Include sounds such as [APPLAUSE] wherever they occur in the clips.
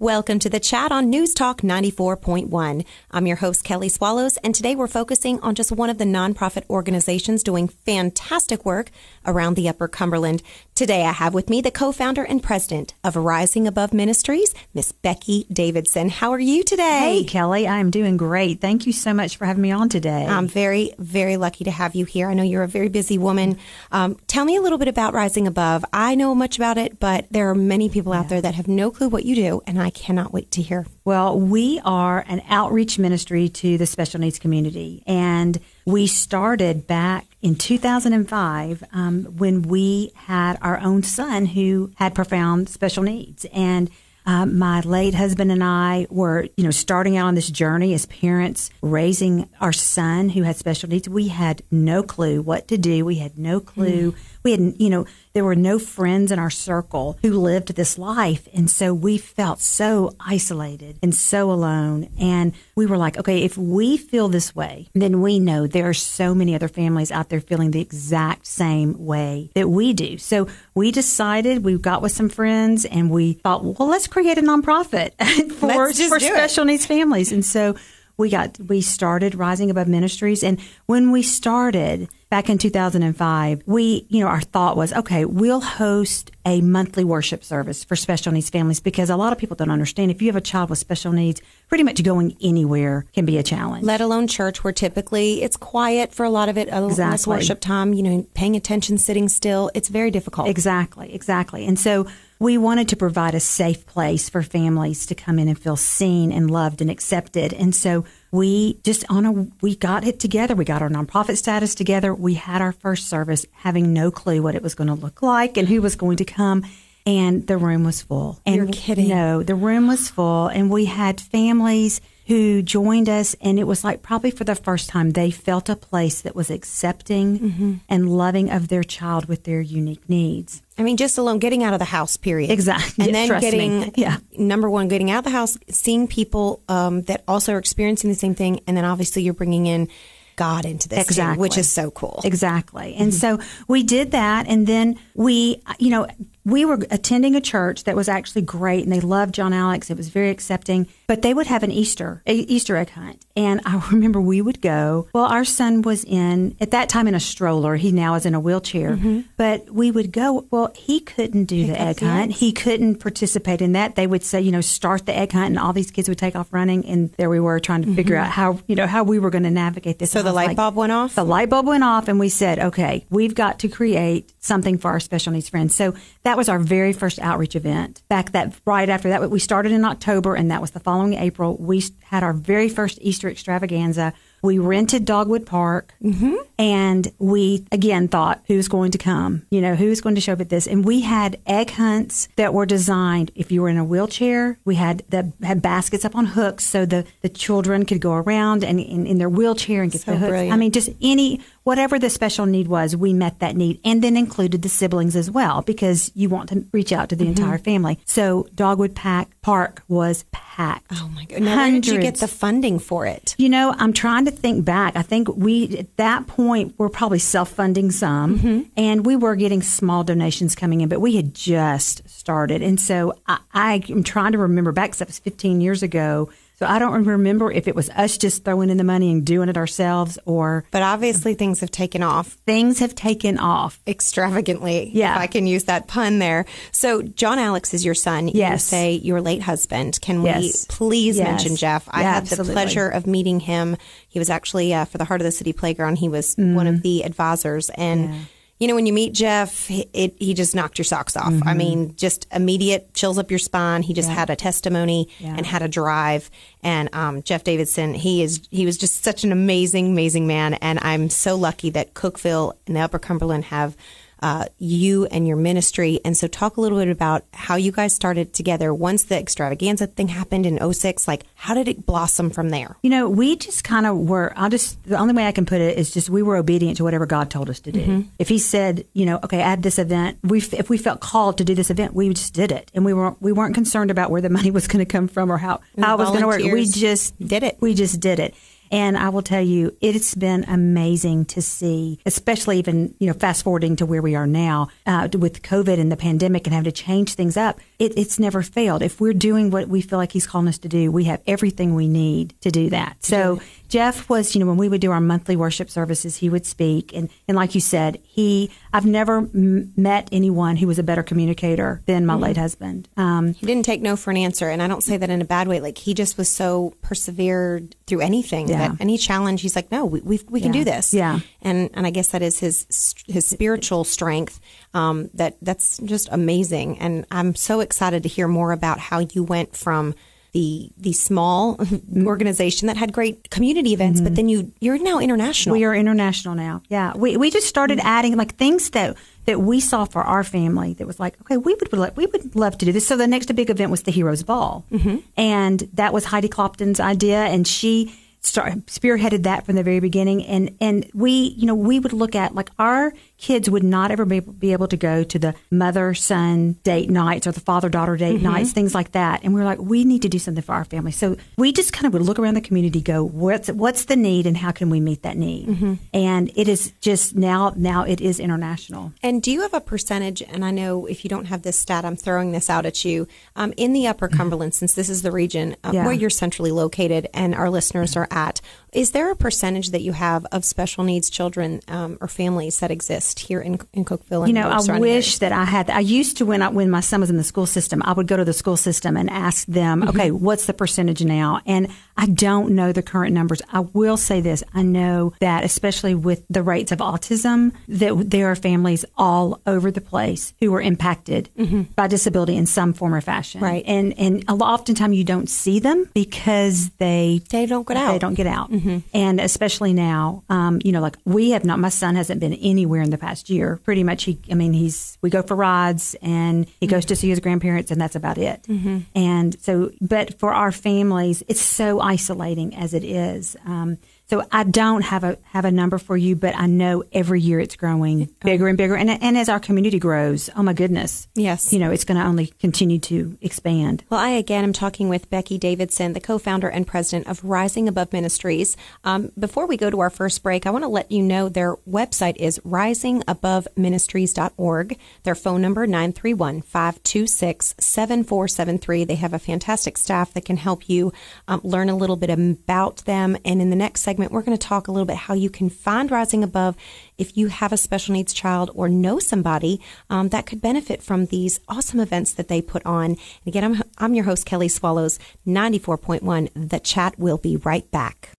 Welcome to the chat on News Talk 94.1. I'm your host, Kelly Swallows, and today we're focusing on just one of the nonprofit organizations doing fantastic work around the Upper Cumberland. Today I have with me the co-founder and president of Rising Above Ministries, Miss Becky Davidson. How are you today? Hey, Kelly, I'm doing great. Thank you so much for having me on today. I'm very, very lucky to have you here. I know you're a very busy woman. Um, tell me a little bit about Rising Above. I know much about it, but there are many people out there that have no clue what you do, and I cannot wait to hear. Well, we are an outreach ministry to the special needs community, and we started back in 2005 um, when we had our own son who had profound special needs. And uh, my late husband and I were, you know, starting out on this journey as parents, raising our son who had special needs. We had no clue what to do. We had no clue. Mm. We had, you know, there were no friends in our circle who lived this life. And so we felt so isolated and so alone. And we were like, okay, if we feel this way, then we know there are so many other families out there feeling the exact same way that we do. So we decided we got with some friends and we thought, well, let's create a nonprofit [LAUGHS] for, for special needs families. And so we got we started Rising Above Ministries, and when we started back in 2005, we you know our thought was okay, we'll host a monthly worship service for special needs families because a lot of people don't understand if you have a child with special needs, pretty much going anywhere can be a challenge. Let alone church, where typically it's quiet for a lot of it, exactly. worship time. You know, paying attention, sitting still, it's very difficult. Exactly, exactly, and so we wanted to provide a safe place for families to come in and feel seen and loved and accepted. And so we just on a we got it together. We got our nonprofit status together. We had our first service having no clue what it was going to look like and who was going to come. And the room was full. And You're kidding. No, the room was full and we had families who joined us, and it was like probably for the first time they felt a place that was accepting mm-hmm. and loving of their child with their unique needs. I mean, just alone getting out of the house, period. Exactly. And then getting, me. [LAUGHS] yeah. number one, getting out of the house, seeing people um, that also are experiencing the same thing. And then obviously you're bringing in God into this, exactly. Too, which is so cool. Exactly. And mm-hmm. so we did that. And then we, you know, we were attending a church that was actually great and they loved John Alex. It was very accepting, but they would have an Easter, Easter egg hunt. And I [LAUGHS] remember we would go. Well, our son was in, at that time in a stroller. He now is in a wheelchair, mm-hmm. but we would go. Well, he couldn't do Pick the egg hunt. Eggs. He couldn't participate in that. They would say, you know, start the egg hunt and all these kids would take off running. And there we were trying to mm-hmm. figure out how, you know, how we were going to navigate this. So the light like, bulb went off? The light bulb went off and we said, okay, we've got to create something for our special needs friends. So that was our very first outreach event. Back that right after that, we started in October, and that was the following April. We had our very first Easter extravaganza we rented Dogwood Park mm-hmm. and we again thought who's going to come? You know, who's going to show up at this? And we had egg hunts that were designed if you were in a wheelchair, we had the had baskets up on hooks so the, the children could go around and in, their wheelchair and get so the hooks. Brilliant. I mean, just any whatever the special need was, we met that need and then included the siblings as well because you want to reach out to the mm-hmm. entire family. So Dogwood Pack Park was packed. Oh my god. Now, where did you get the funding for it? You know, I'm trying to think back, I think we at that point were probably self funding some, mm-hmm. and we were getting small donations coming in, but we had just started, and so I, I am trying to remember back because that was 15 years ago so I don't remember if it was us just throwing in the money and doing it ourselves or. But obviously things have taken off. Things have taken off. Extravagantly. Yeah. If I can use that pun there. So John Alex is your son. Yes. You say your late husband. Can yes. we please yes. mention Jeff? I yeah, had absolutely. the pleasure of meeting him. He was actually, uh, for the Heart of the City Playground, he was mm. one of the advisors. And. Yeah you know, when you meet Jeff, it, he just knocked your socks off. Mm-hmm. I mean, just immediate chills up your spine. He just yeah. had a testimony yeah. and had a drive. And um, Jeff Davidson, he is he was just such an amazing, amazing man. And I'm so lucky that Cookeville and the Upper Cumberland have uh, you and your ministry. And so, talk a little bit about how you guys started together once the extravaganza thing happened in 06. Like, how did it blossom from there? You know, we just kind of were, I'll just, the only way I can put it is just we were obedient to whatever God told us to do. Mm-hmm. If He said, you know, okay, add this event, we, if we felt called to do this event, we just did it. And we weren't, we weren't concerned about where the [LAUGHS] money was going to come from or how, how it was going to work. We just did it. We just did it. And I will tell you, it's been amazing to see, especially even, you know, fast forwarding to where we are now uh, with COVID and the pandemic and having to change things up. It, it's never failed. If we're doing what we feel like He's calling us to do, we have everything we need to do that. So Jeff was, you know, when we would do our monthly worship services, he would speak. And, and like you said, he, I've never m- met anyone who was a better communicator than my mm-hmm. late husband. Um, he didn't take no for an answer. And I don't say that in a bad way. Like he just was so persevered through anything, yeah. that any challenge, he's like, no, we, we, we can yeah. do this. Yeah. And, and I guess that is his, his spiritual strength. Um, that that's just amazing. And I'm so excited to hear more about how you went from the the small organization that had great community events, mm-hmm. but then you you're now international. We are international now. Yeah, we we just started mm-hmm. adding like things that that we saw for our family that was like, okay, we would we would love to do this. So the next big event was the Heroes Ball, mm-hmm. and that was Heidi Clopton's idea, and she start, spearheaded that from the very beginning. And and we, you know, we would look at like our kids would not ever be, be able to go to the mother son date nights or the father daughter date mm-hmm. nights, things like that. And we are like, we need to do something for our family. So we just kind of would look around the community, go, what's what's the need, and how can we meet that need? Mm-hmm. And it is just now now it is international. And do you have a percentage? And I know if you don't have this stat, I'm throwing this out at you. Um, in the Upper mm-hmm. Cumberland, since this is the region uh, yeah. where you're centrally located, and our listeners are at, is there a percentage that you have of special needs children um, or families that exist here in, in Cookeville? you know, I wish that I had. I used to when I, when my son was in the school system, I would go to the school system and ask them, mm-hmm. okay, what's the percentage now? And I don't know the current numbers. I will say this: I know that especially with the rates of autism, that there are families all over the place who are impacted mm-hmm. by disability in some form or fashion. Right, and and oftentimes you don't see them because they they don't get out. They don't get out. Mm-hmm. And especially now, um, you know, like we have not, my son hasn't been anywhere in the past year. Pretty much, he, I mean, he's, we go for rides and he goes to see his grandparents and that's about it. Mm-hmm. And so, but for our families, it's so isolating as it is. Um, so I don't have a have a number for you, but I know every year it's growing bigger and bigger, and and as our community grows, oh my goodness, yes, you know it's going to only continue to expand. Well, I again am talking with Becky Davidson, the co-founder and president of Rising Above Ministries. Um, before we go to our first break, I want to let you know their website is risingaboveministries.org. Their phone number 931-526-7473. They have a fantastic staff that can help you um, learn a little bit about them, and in the next segment segment, we're going to talk a little bit how you can find Rising Above if you have a special needs child or know somebody um, that could benefit from these awesome events that they put on. And again, I'm, I'm your host, Kelly Swallows, 94.1. The chat will be right back.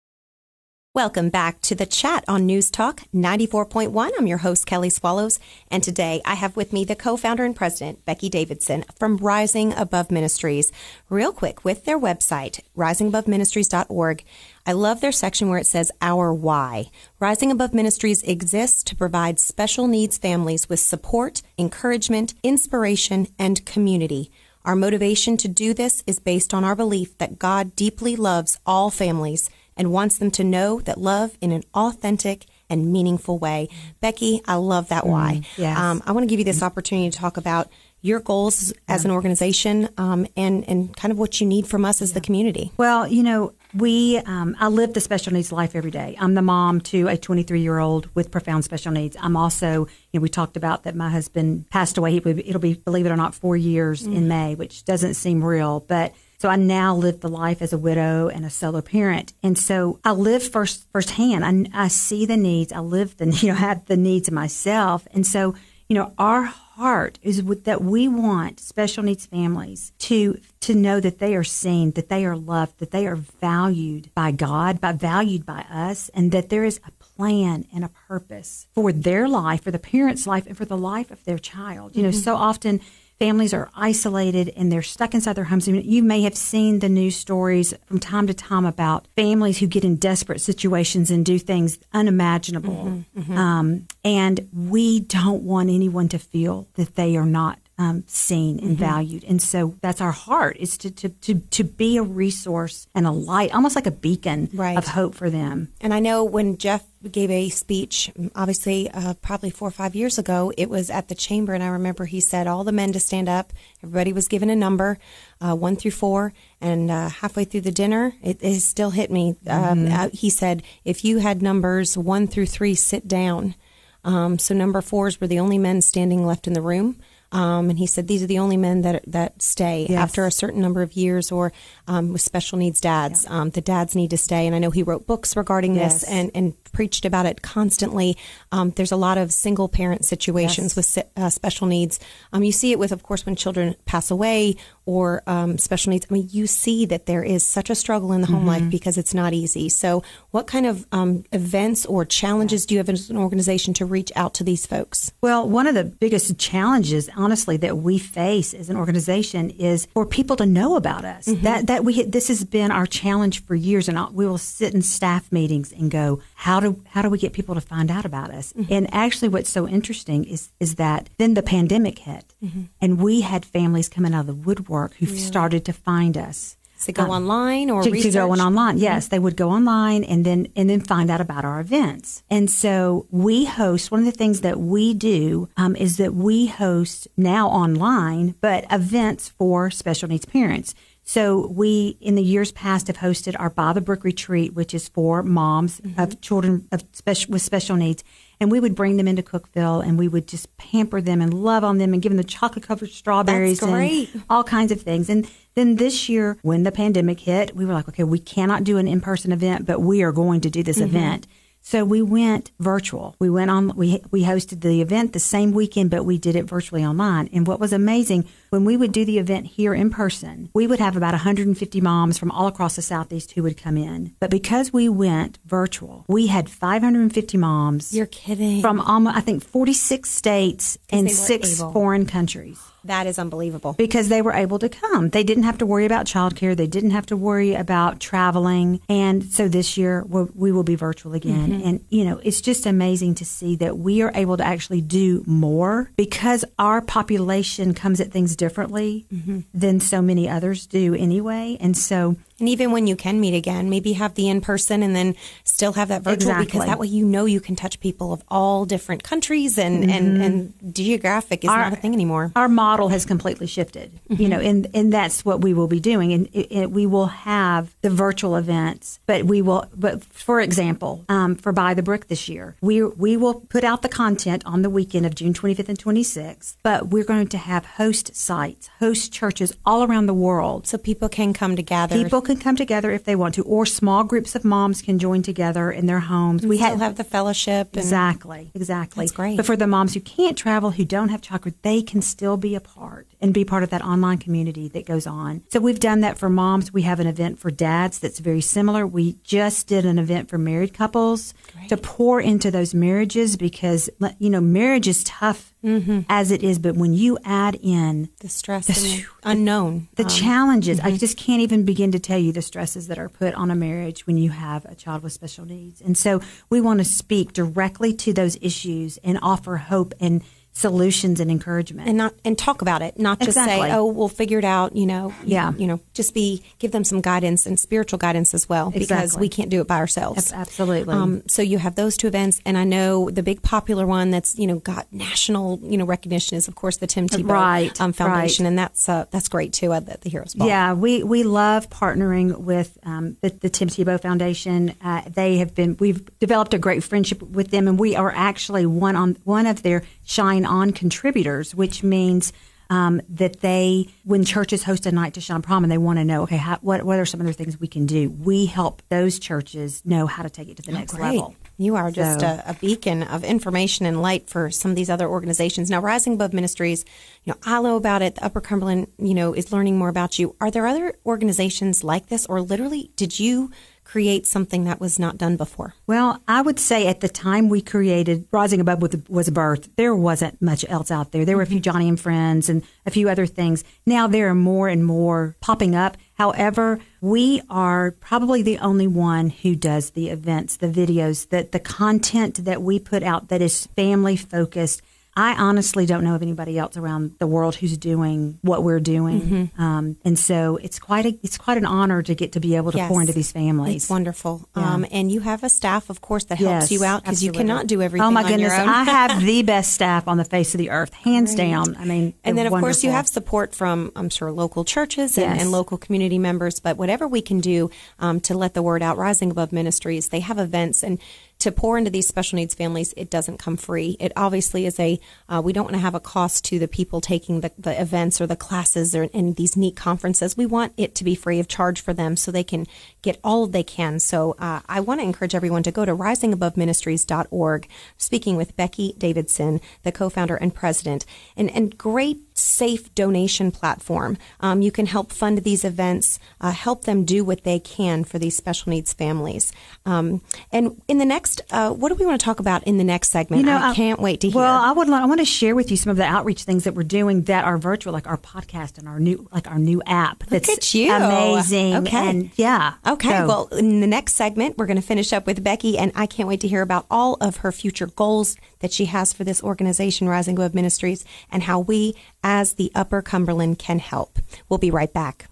Welcome back to the chat on News Talk 94.1. I'm your host, Kelly Swallows, and today I have with me the co founder and president, Becky Davidson from Rising Above Ministries. Real quick, with their website, risingaboveministries.org, I love their section where it says Our Why. Rising Above Ministries exists to provide special needs families with support, encouragement, inspiration, and community. Our motivation to do this is based on our belief that God deeply loves all families and wants them to know that love in an authentic and meaningful way. Becky, I love that why. Mm, yes. um, I want to give you this opportunity to talk about your goals as an organization um, and, and kind of what you need from us as the community. Well, you know, we um, I live the special needs life every day. I'm the mom to a 23 year old with profound special needs. I'm also, you know, we talked about that my husband passed away. It'll be, believe it or not, four years mm. in May, which doesn't seem real, but so I now live the life as a widow and a solo parent. And so I live first firsthand. I, I see the needs. I live the, [LAUGHS] you know, have the needs of myself. And so, you know, our heart is with, that we want special needs families to to know that they are seen, that they are loved, that they are valued by God, by valued by us, and that there is a plan and a purpose for their life, for the parent's life, and for the life of their child. You know, mm-hmm. so often families are isolated and they're stuck inside their homes. You may have seen the news stories from time to time about families who get in desperate situations and do things unimaginable. Mm-hmm, mm-hmm. Um, and we don't want anyone to feel that they are not um, seen and mm-hmm. valued. And so that's our heart is to, to, to, to be a resource and a light, almost like a beacon right. of hope for them. And I know when Jeff gave a speech, obviously, uh, probably four or five years ago. It was at the chamber, and I remember he said all the men to stand up. Everybody was given a number, uh, one through four, and uh, halfway through the dinner, it, it still hit me. Um, Mm-hmm. uh, he said, if you had numbers one through three, sit down. Um, so number fours were the only men standing left in the room. Um, and he said these are the only men that that stay Yes. after a certain number of years, or um, with special needs dads. Um, the dads need to stay, and I know he wrote books regarding Yes. this and, and preached about it constantly. Um, there's a lot of single parent situations Yes. with uh, special needs. Um, you see it with, of course, when children pass away or um, special needs. I mean, you see that there is such a struggle in the home Mm-hmm. life because it's not easy. So, what kind of um, events or challenges do you have as an organization to reach out to these folks? Well, one of the biggest challenges, honestly, that we face as an organization is for people to know about us. That that we this has been our challenge for years, and I- we will sit in staff meetings and go, how do how do we get people to find out about us? Mm-hmm. And actually, what's so interesting is is that then the pandemic hit, mm-hmm. and we had families coming out of the woodwork who started to find us. To go um, online or to, to go on online. Mm-hmm. Yes, they would go online and then and then find out about our events. And so we host. One of the things that we do um, is that we host now online, but events for special needs parents. So we, in the years past, have hosted our By the Brook retreat, which is for moms of mm-hmm. children of special with special needs, and we would bring them into Cookeville, and we would just pamper them and love on them and give them the chocolate covered strawberries and all kinds of things. And then this year, when the pandemic hit, we were like, okay, we cannot do an in person event, but we are going to do this mm-hmm. event. So we went virtual. We went on. We we hosted the event the same weekend, but we did it virtually online. And what was amazing when we would do the event here in person, we would have about 150 moms from all across the southeast who would come in. But because we went virtual, we had 550 moms. You're kidding. from almost I think 46 states and six able. foreign countries that is unbelievable. because they were able to come. They didn't have to worry about childcare. They didn't have to worry about traveling. And so this year we'll, we will be virtual again. Mm-hmm. And, you know, it's just amazing to see that we are able to actually do more because our population comes at things differently mm-hmm. than so many others do anyway. And so And even when you can meet again, maybe have the in person and then still have that virtual because that way you know you can touch people of all different countries and, and, mm-hmm. and geographic is not a thing anymore. Our model has completely shifted, you mm-hmm. know, and, and that's what we will be doing. And it, it, we will have the virtual events, but we will, but for example, um, for By the Brook this year, we, we will put out the content on the weekend of June 25th and 26th, but we're going to have host sites, host churches all around the world. So people can come together. People can come together if they want to, or small groups of moms can join together in their homes. we still have the fellowship. And Exactly, exactly. That's great. But for the moms who can't travel, who don't have childcare, they can still be a part and be part of that online community that goes on. So we've done that for moms. We have an event for dads that's very similar. We just did an event for married couples to pour into those marriages because you know marriage is tough Mm-hmm. as it is, but when you add in the stress and the unknown. the um, challenges. I just can't even begin to tell you the stresses that are put on a marriage when you have a child with special needs. And so we want to speak directly to those issues and offer hope and solutions and encouragement. and not and talk about it, not just Exactly. say, "Oh, we'll figure it out." You know, Yeah. You know, just be give them some guidance and spiritual guidance as well, because we can't do it by ourselves. Absolutely. Um, so you have those two events, and I know the big popular one that's you know got national you know recognition is of course the Tim Tebow Right, um, Foundation, right. and that's uh, that's great too at the, the Heroes Ball. Yeah, we, we love partnering with um, the, the Tim Tebow Foundation. Uh, they have been we've developed a great friendship with them, and we are actually one on one of their Shine On contributors, which means. Um, that they, when churches host a night to shine prom, and they want to know, okay, how, what what are some other things we can do? We help those churches know how to take it to the next Oh, Great. level. You are just So- a, a beacon of information and light for some of these other organizations. Now, Rising Above Ministries, you know, I know about it. The Upper Cumberland, you know, is learning more about you. Are there other organizations like this, or literally, did you create something that was not done before? Well, I would say at the time we created Rising Above with, was a birth, there wasn't much else out there. There were a few mm-hmm. Joni and Friends and a few other things. Now there are more and more popping up. However, we are probably the only one who does the events, the videos, that the content that we put out that is family focused. I honestly don't know of anybody else around the world who's doing what we're doing, Mm-hmm. um, and so it's quite a it's quite an honor to get to be able to pour into these families. It's wonderful. Um, and you have a staff, of course, that helps Yes, you out because you cannot do everything Oh my goodness. I have [LAUGHS] the best staff on the face of the earth, hands down. I mean, And then, of course, you have support from, I'm sure, local churches and, Yes. and local community members. But whatever we can do um, to let the word out, Rising Above Ministries, they have events and to pour into these special needs families, it doesn't come free. It obviously is a, uh, we don't want to have a cost to the people taking the, the events or the classes or in these neat conferences. We want it to be free of charge for them so they can get all they can. So uh, I want to encourage everyone to go to risingaboveministries.org. Speaking with Becky Davidson, the co-founder and president, and, and great safe donation platform. Um, you can help fund these events, uh, help them do what they can for these special needs families. Um, and in the next, uh, what do we want to talk about in the next segment? You know, I, can't wait to hear. Well, I would. I want to share with you some of the outreach things that we're doing that are virtual, like our podcast and our new, like our new app. That's at you. amazing. Okay. and yeah. Okay, So- well, in the next segment, we're going to finish up with Becky, and I can't wait to hear about all of her future goals that she has for this organization, Rising Above Ministries, and how we, as the Upper Cumberland, can help. We'll be right back.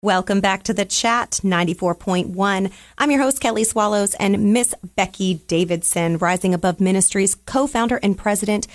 Welcome back to the chat 94.1. I'm your host, Kelly Swallows, and Miss Becky Davidson, Rising Above Ministries co founder and president.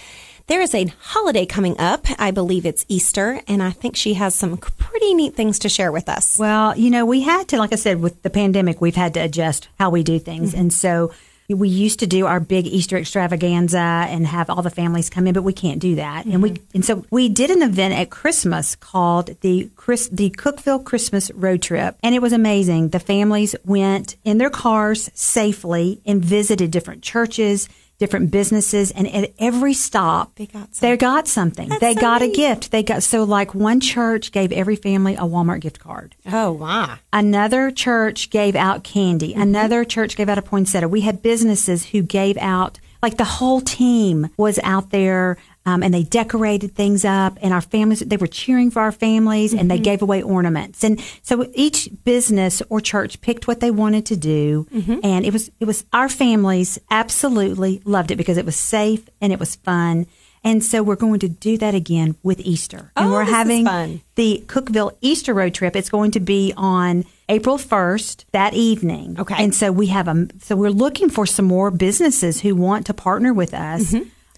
There is a holiday coming up. I believe it's Easter, and I think she has some pretty neat things to share with us. Well, you know, we had to, like I said, with the pandemic, we've had to adjust how we do things. Mm-hmm. And so we used to do our big Easter extravaganza and have all the families come in, but we can't do that. And we Mm-hmm. and so we did an event at Christmas called the Chris the Cookeville Christmas Road Trip, and it was amazing. The families went in their cars safely and visited different churches, different businesses, and at every stop They got they got something. They so got a gift. They got so like one church gave every family a Walmart gift card. Oh, wow. Another church gave out candy. Mm-hmm. Another church gave out a poinsettia. We had businesses who gave out, like the whole team was out there um, and they decorated things up. And our families, they were cheering for our families and Mm-hmm. they gave away ornaments. And so each business or church picked what they wanted to do. Mm-hmm. And it was, it was our families absolutely loved it because it was safe and it was fun. And so we're going to do that again with Easter. And Oh, we're having fun. the Cookeville Easter road trip. It's going to be on April 1st that evening. Okay. And so we have a so we're looking for some more businesses who want to partner with us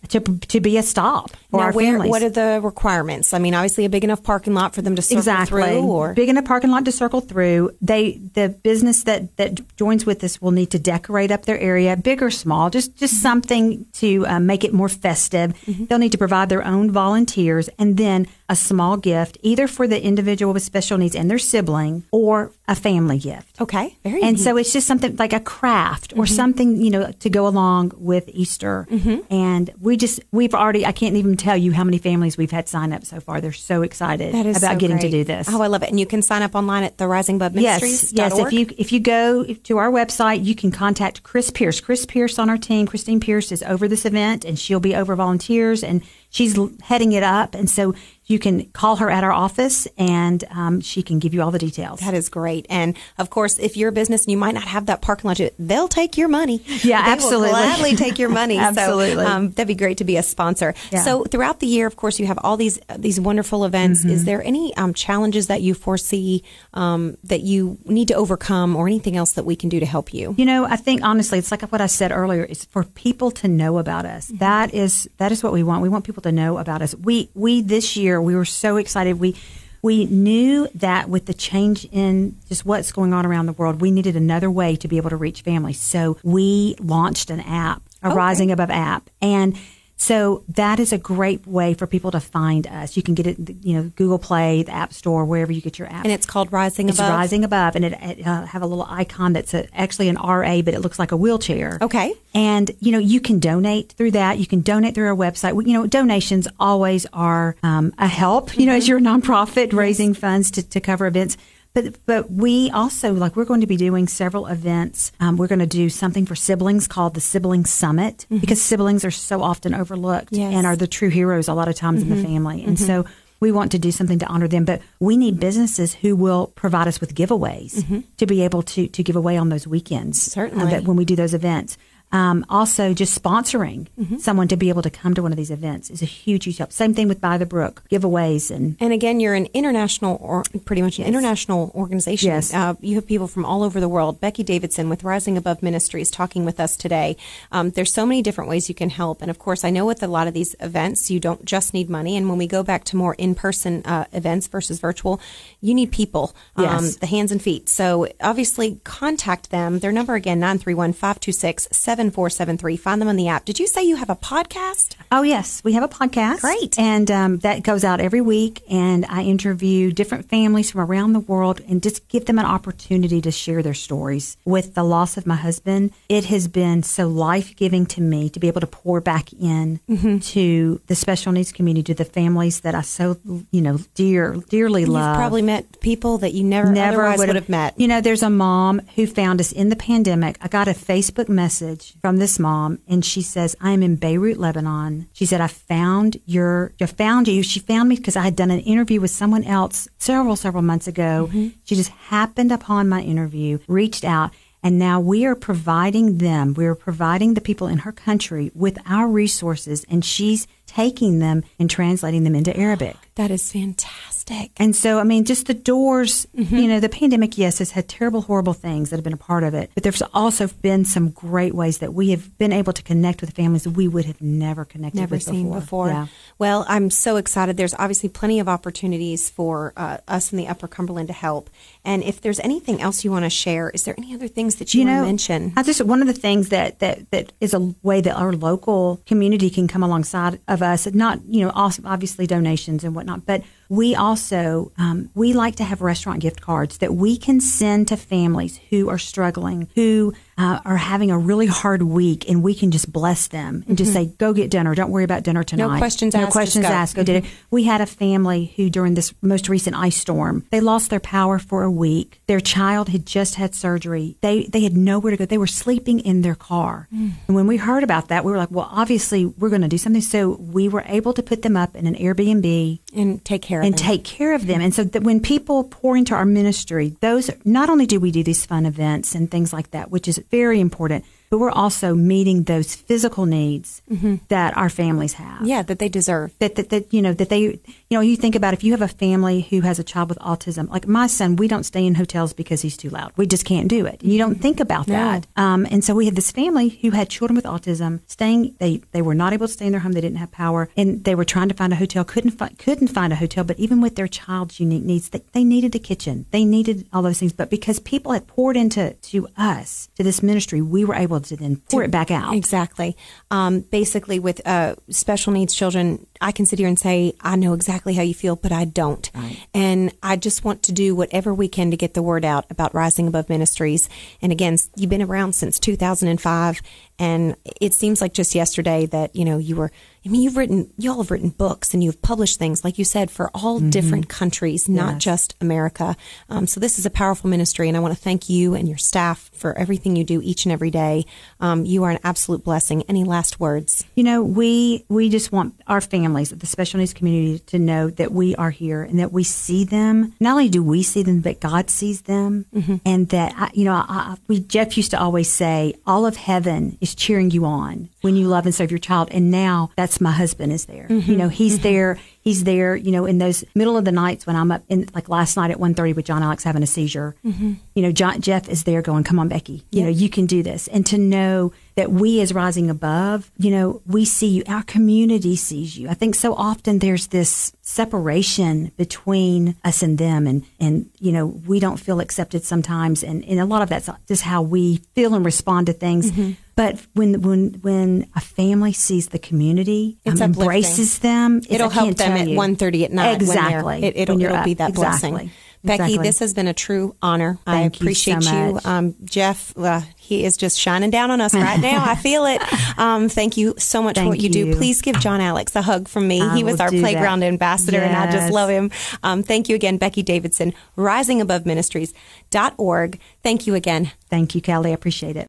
to to be a stop for Mm-hmm. Now, our where, families. what are the requirements? I mean, obviously, a big enough parking lot for them to circle exactly through, or big enough parking lot to circle through. They the business that that joins with us will need to decorate up their area, big or small, just just Mm-hmm. something to uh, make it more festive. They'll need to provide their own volunteers and then a small gift, either for the individual with special needs and their sibling, or a family gift. okay, very And neat. so it's just something like a craft Mm-hmm. or something, you know, to go along with Easter. And we just, we've already, I can't even tell you how many families we've had sign up so far. They're so excited about so getting to do this. Oh, I love it! And you can sign up online at the Rising Above Ministries. Yes, yes. If you if you go to our website, you can contact Chris Pierce. Chris Pierce on our team. Christine Pierce is over this event, and she'll be over volunteers, and she's heading it up. And so you can call her at our office, and um, she can give you all the details. That is great. And of course, if you're a business and you might not have that parking lot, they'll take your money. Yeah, they absolutely. Gladly take your money. [LAUGHS] Absolutely. So, um, that'd be great to be a sponsor. Yeah. So throughout the year, of course, you have all these these wonderful events. Mm-hmm. Is there any um, challenges that you foresee um, that you need to overcome, or anything else that we can do to help you? You know, I think honestly, it's like what I said earlier. It's for people to know about us. That is that is what we want. We want people to know about us. We we this year we were so excited. We we knew that with the change in just what's going on around the world, we needed another way to be able to reach families. So we launched an app, a Okay. Rising Above app, and so that is a great way for people to find us. You can get it, you know, Google Play, the App Store, wherever you get your app. And it's called Rising Above. It's Above. rising above, and it, it uh, have a little icon that's a, actually an RA, but it looks like a wheelchair. Okay. And you know you can donate through that. You can donate through our website. You know donations always are um, a help. You know as you're a nonprofit raising funds to, to cover events. But but we also like we're going to be doing several events. Um, we're going to do something for siblings called the Sibling Summit because siblings are so often overlooked Yes. and are the true heroes a lot of times in the family. And so we want to do something to honor them, but we need businesses who will provide us with giveaways to be able to to give away on those weekends. uh, Certainly. that when we do those events. Um, also just sponsoring Mm-hmm. someone to be able to come to one of these events is a huge, huge help. Same thing with By the Brook giveaways and And again, you're an international, or pretty much an international organization. Yes. Uh, you have people from all over the world. Becky Davidson with Rising Above Ministries talking with us today. Um, there's so many different ways you can help. And of course, I know with a lot of these events, you don't just need money. And when we go back to more in person uh, events versus virtual, you need people, um, Yes. the hands and feet. So obviously, contact them. Their number again, 931 526 7473. Find them on the app. Did you say you have a podcast? Oh, yes. We have a podcast. Great. And um, that goes out every week. And I interview different families from around the world and just give them an opportunity to share their stories. With the loss of my husband, it has been so life giving to me to be able to pour back in Mm-hmm. to the special needs community, to the families that I so, you know, dear, dearly love. You've probably met people that you never, never would have met. You know, there's a mom who found us in the pandemic. I got a Facebook message from this mom, and she says, "I'm in Beirut, Lebanon." She said, "I found your, I found you." She found me because I had done an interview with someone else several, several months ago. Mm-hmm. She just happened upon my interview, reached out. And now we are providing them, we are providing the people in her country with our resources, and she's taking them and translating them into Arabic. [GASPS] That is fantastic. And so, I mean, just the doors, Mm-hmm. you know, the pandemic, yes, has had terrible, horrible things that have been a part of it. But there's also been some great ways that we have been able to connect with families that we would have never connected Never with seen before. before. Yeah. Well, I'm so excited. There's obviously plenty of opportunities for uh, us in the Upper Cumberland to help. And if there's anything else you want to share, is there any other things that you, you want know, to mention? I just one of the things that, that that is a way that our local community can come alongside of us. Not you know, obviously donations and whatnot, but we also um, we like to have restaurant gift cards that we can send to families who are struggling, who uh, are having a really hard week, and we can just bless them and just say, "Go get dinner. Don't worry about dinner tonight. questions no asked, questions just go." asked. Go get it." We had a family who, during this most recent ice storm, they lost their power for a week. Their child had just had surgery. They they had nowhere to go. They were sleeping in their car. Mm. And when we heard about that, we were like, "Well, obviously, we're going to do something." So we were able to put them up in an Airbnb and take care of and them. take care of them. And so that when people pour into our ministry, those not only do we do these fun events and things like that, which is very important, but we're also meeting those physical needs that our families have. Yeah, that they deserve. that, that that you know that they you know you think about if you have a family who has a child with autism like my son we don't stay in hotels because he's too loud. We just can't do it. You don't think about that. Um, and so we had this family who had children with autism staying they they were not able to stay in their home. They didn't have power. And they were trying to find a hotel couldn't fi- couldn't find a hotel. But even with their child's unique needs they, they needed a kitchen. They needed all those things. But because people had poured into to us to this ministry we were able to then pour it back out Exactly. Um, basically, with uh, special needs children, I can sit here and say, I know exactly how you feel, but I don't. And I just want to do whatever we can to get the word out about Rising Above Ministries. And again, you've been around since 2005. And it seems like just yesterday that, you know, you were, I mean, you've written, you all have written books and you've published things, like you said, for all different countries, not Yes. just America. Um, so this is a powerful ministry. And I want to thank you and your staff for everything you do each and every day. Um, you are an absolute blessing. Any last words? You know, we we just want our families, the special needs community, to know that we are here and that we see them. Not only do we see them, but God sees them, and that I, you know, I, I- we Jeff used to always say, all of heaven is cheering you on when you love and serve your child. And now that's my husband is there. You mm-hmm. know, he's mm-hmm. there. He's there. You know, in those middle of the nights when I'm up in like last night at 1.30 with John Alex having a seizure. Mm-hmm. You know, John, Jeff is there going, "Come on, Becky. You know, you can do this." And to know that we as rising above, you know, we see you, our community sees you. I think so often there's this separation between us and them and, and, you know, we don't feel accepted sometimes. And, and a lot of that's just how we feel and respond to things. Mm-hmm. But when, when, when a family sees the community, um, embraces them, it's- It'll help them at you. 1.30 at night. Exactly. When it, it'll, it'll be that Exactly. blessing. Becky, Exactly. this has been a true honor. I Thank you so appreciate you. Um, Jeff, uh, he is just shining down on us right now. I feel it. [LAUGHS] Um, thank you so much for what you, do. Please give John Alex a hug from me. I he was our playground that. ambassador, and I just love him. Um, thank you again, Becky Davidson, risingaboveministries.org. Thank you again. Thank you, Kelly. I appreciate it.